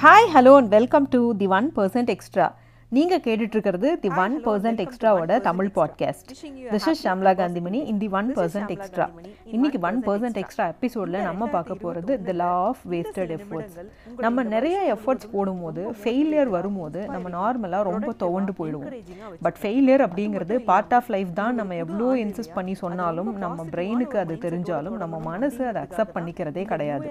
Hi, hello, and welcome to the 1% Extra. நீங்கள் கேட்டுட்ருக்கிறது the one percent எக்ஸ்ட்ராவோட Tamil podcast this is Shamla Gandhimani in the one percent extra இன்னைக்கு one percent extra எபிசோடில் நம்ம பார்க்க போகிறது the law of wasted efforts நம்ம நிறைய efforts போடும்போது ஃபெயிலியர் வரும்போது நம்ம நார்மலாக ரொம்ப துவண்டு போயிடுவோம். பட் ஃபெயிலியர் அப்படிங்கிறது பார்ட் ஆஃப் லைஃப் தான் நம்ம எவ்வளோ இன்சிஸ்ட் பண்ணி சொன்னாலும் நம்ம பிரெயினுக்கு அது தெரிஞ்சாலும் நம்ம மனசு அதை அக்செப்ட் பண்ணிக்கிறதே கிடையாது.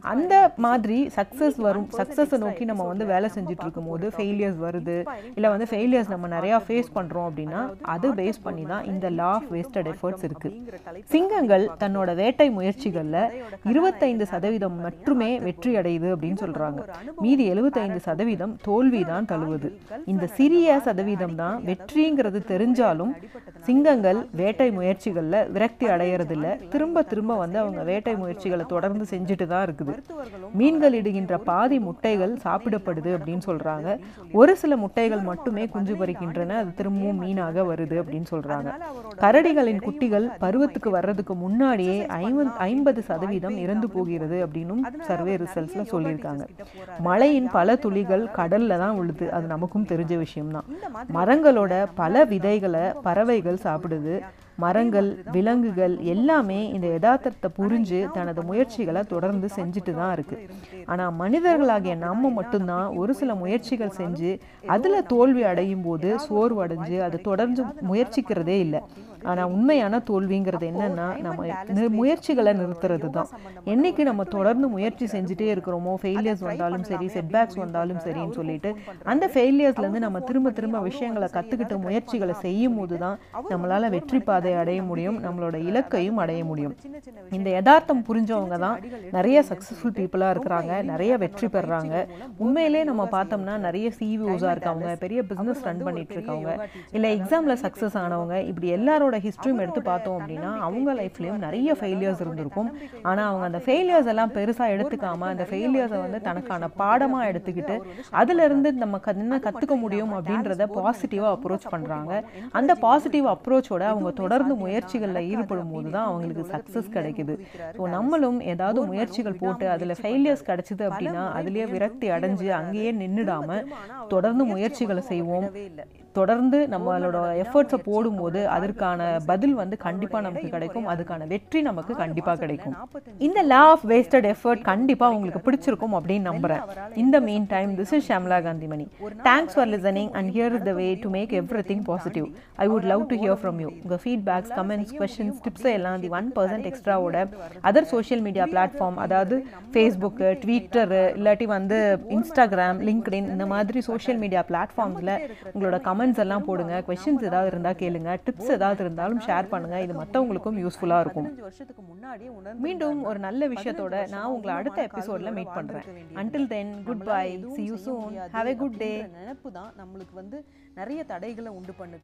அந்த மாதிரி சக்ஸஸ் வரும் சக்ஸஸை நோக்கி நம்ம வந்து வேலை செஞ்சுட்டு இருக்கும்போது ஃபெயிலியர்ஸ் வருது இல்லை வந்து ஃபெயிலியர்ஸ் நம்ம நிறையா ஃபேஸ் பண்ணுறோம் அப்படின்னா அது பேஸ் பண்ணி தான் இந்த லா ஆஃப் வேஸ்டட் எஃபர்ட்ஸ் இருக்குது சிங்கங்கள் தன்னோட வேட்டை முயற்சிகளில் இருபத்தைந்து சதவீதம் மட்டுமே வெற்றி அடையுது அப்படின்னு சொல்கிறாங்க மீதி எழுபத்தைந்து சதவீதம் தோல்வி தான் தழுவுது. இந்த சிறிய சதவீதம் தான் வெற்றிங்கிறது தெரிஞ்சாலும் சிங்கங்கள் வேட்டை முயற்சிகளில் விரக்தி அடையிறதில்ல. திரும்ப திரும்ப வந்து அவங்க வேட்டை முயற்சிகளை தொடர்ந்து செஞ்சுட்டு தான் இருக்குது. மீன்கள் இடுகின்ற பாதி முட்டைகள் சாப்பிடப்படுது அப்படின்னு சொல்றாங்க. ஒரு சில முட்டை முட்டைகள் மட்டுமே குஞ்சு பறிக்கின்றன. அது திரும்பவும் மீனாக வருது அப்படின்னு சொல்றாங்க. கரடிகளின் குட்டிகள் பருவத்துக்கு வர்றதுக்கு முன்னாடியே ஐம்பது ஐம்பது சதவீதம் இறந்து போகிறது அப்படின்னும் சர்வே ரிசல்ட்ஸ்ல சொல்லியிருக்காங்க. மழையின் பல துளிகள் கடல்ல தான் உழுது அது நமக்கும் தெரிஞ்ச விஷயம்தான். மரங்களோட பல விதைகளை பறவைகள் சாப்பிடுது. மரங்கள் விலங்குகள் எல்லாமே இந்த யதார்த்தத்தை புரிஞ்சு தனது முயற்சிகளை தொடர்ந்து செஞ்சுட்டு தான் இருக்கு. ஆனால் மனிதர்களாகிய நம்ம மட்டும்தான் ஒரு சில முயற்சிகள் செஞ்சு அதில் தோல்வி அடையும் போது சோர்வு அடைஞ்சு அது தொடர்ந்து முயற்சிக்கிறதே இல்லை. ஆனால் உண்மையான தோல்விங்கிறது என்னன்னா நம்ம முயற்சிகளை நிறுத்துறது தான். என்னைக்கு நம்ம தொடர்ந்து முயற்சி செஞ்சுட்டே இருக்கிறோமோ ஃபெயிலியர்ஸ் வந்தாலும் சரி செட்பேக்ஸ் வந்தாலும் சரின்னு சொல்லிட்டு அந்த ஃபெயிலியர்ஸ்லேருந்து நம்ம திரும்ப திரும்ப விஷயங்களை கற்றுக்கிட்டு முயற்சிகளை செய்யும் போது தான் நம்மளால் வெற்றி பாதை அடைய முடியும் நம்மளோட இலக்கையும் அடைய முடியும். இந்த யதார்த்தம் புரிஞ்சவங்க தான் நிறைய சக்ஸஸ்ஃபுல் பீப்புளாக இருக்கிறாங்க நிறைய வெற்றி பெறுறாங்க உண்மையிலே நம்ம பார்த்தோம்னா நிறைய சிவிஓஸாக இருக்காங்க பெரிய பிஸ்னஸ் ரன் பண்ணிட்டு இருக்கவங்க இல்லை எக்ஸாமில் சக்ஸஸ் ஆனவங்க இப்படி எல்லாரோட ஹிஸ்ட்ரியும் எடுத்து பார்த்தோம் அப்படின்னா அவங்க லைஃப்லேயும் நிறைய ஃபெயிலியர்ஸ் இருந்திருக்கும். ஆனால் அவங்க அந்த ஃபெயிலியர்ஸ் எல்லாம் பெருசாக எடுத்துக்காம அந்த ஃபெயிலியர்ஸை வந்து தனக்கான பாடமாக எடுத்துக்கிட்டு அதுலேருந்து நம்ம என்ன கற்றுக்க முடியும் அப்படின்றத பாசிட்டிவாக அப்ரோச் பண்ணுறாங்க அந்த பாசிட்டிவ் அப்ரோச்சோட அவங்க தொடர்ந்து முயற்சிகளில் ஈடுபடும் போது தான் அவங்களுக்கு சக்ஸஸ் கிடைக்குது. ஸோ நம்மளும் ஏதாவது முயற்சிகள் போட்டு அதில் ஃபெயிலியர்ஸ் கிடைச்சிது அப்படின்னா அதுலேயே விரக்தி அடைஞ்சு அங்கேயே நின்றுடாம தொடர்ந்து முயற்சிகளை செய்வோம். தொடர்ந்து நம்மளோட எஃபர்ட்ஸை போடும்போது அதற்கான பதில் வந்து கண்டிப்பாக நமக்கு கிடைக்கும். அதுக்கான வெற்றி நமக்கு கண்டிப்பாக கிடைக்கும். இந்த லா ஆஃப் வேஸ்டட் எஃபர்ட் கண்டிப்பாக உங்களுக்கு பிடிச்சிருக்கும் அப்படின்னு நம்புறேன். இந்த mean time this is Shamla Gandhimani thanks for listening and here is the way to make every thing positive I would love to hear from you உங்கள் ஃபீட்பேக்ஸ் கமெண்ட்ஸ் கொஸ்டின்ஸ் டிப்ஸ் எல்லாம் the one percent எக்ஸ்ட்ராவோட other social media platform அதாவது Facebook Twitter இல்லாட்டி வந்து Instagram LinkedIn இந்த மாதிரி social media பிளாட்ஃபார்ம்ஸில் உங்களோட comments எல்லாம் போடுங்க. கொஷின்ஸ் ஏதாவது இருந்தால் கேளுங்க. டிப்ஸ் ஏதாவது இருந்தாலும் ஷேர் பண்ணுங்க. இது மற்றவங்களுக்கும் யூஸ்ஃபுல்லாக இருக்கும். வருஷத்துக்கு முன்னாடியே மீண்டும் ஒரு நல்ல விஷயத்தோட நான் உங்களை அடுத்த எபிசோட்ல மீட் பண்றேன். Until then good bye see you soon have a good day நினைப்பு தான் நம்மளுக்கு வந்து நிறைய தடைகளை உண்டு பண்ணுது.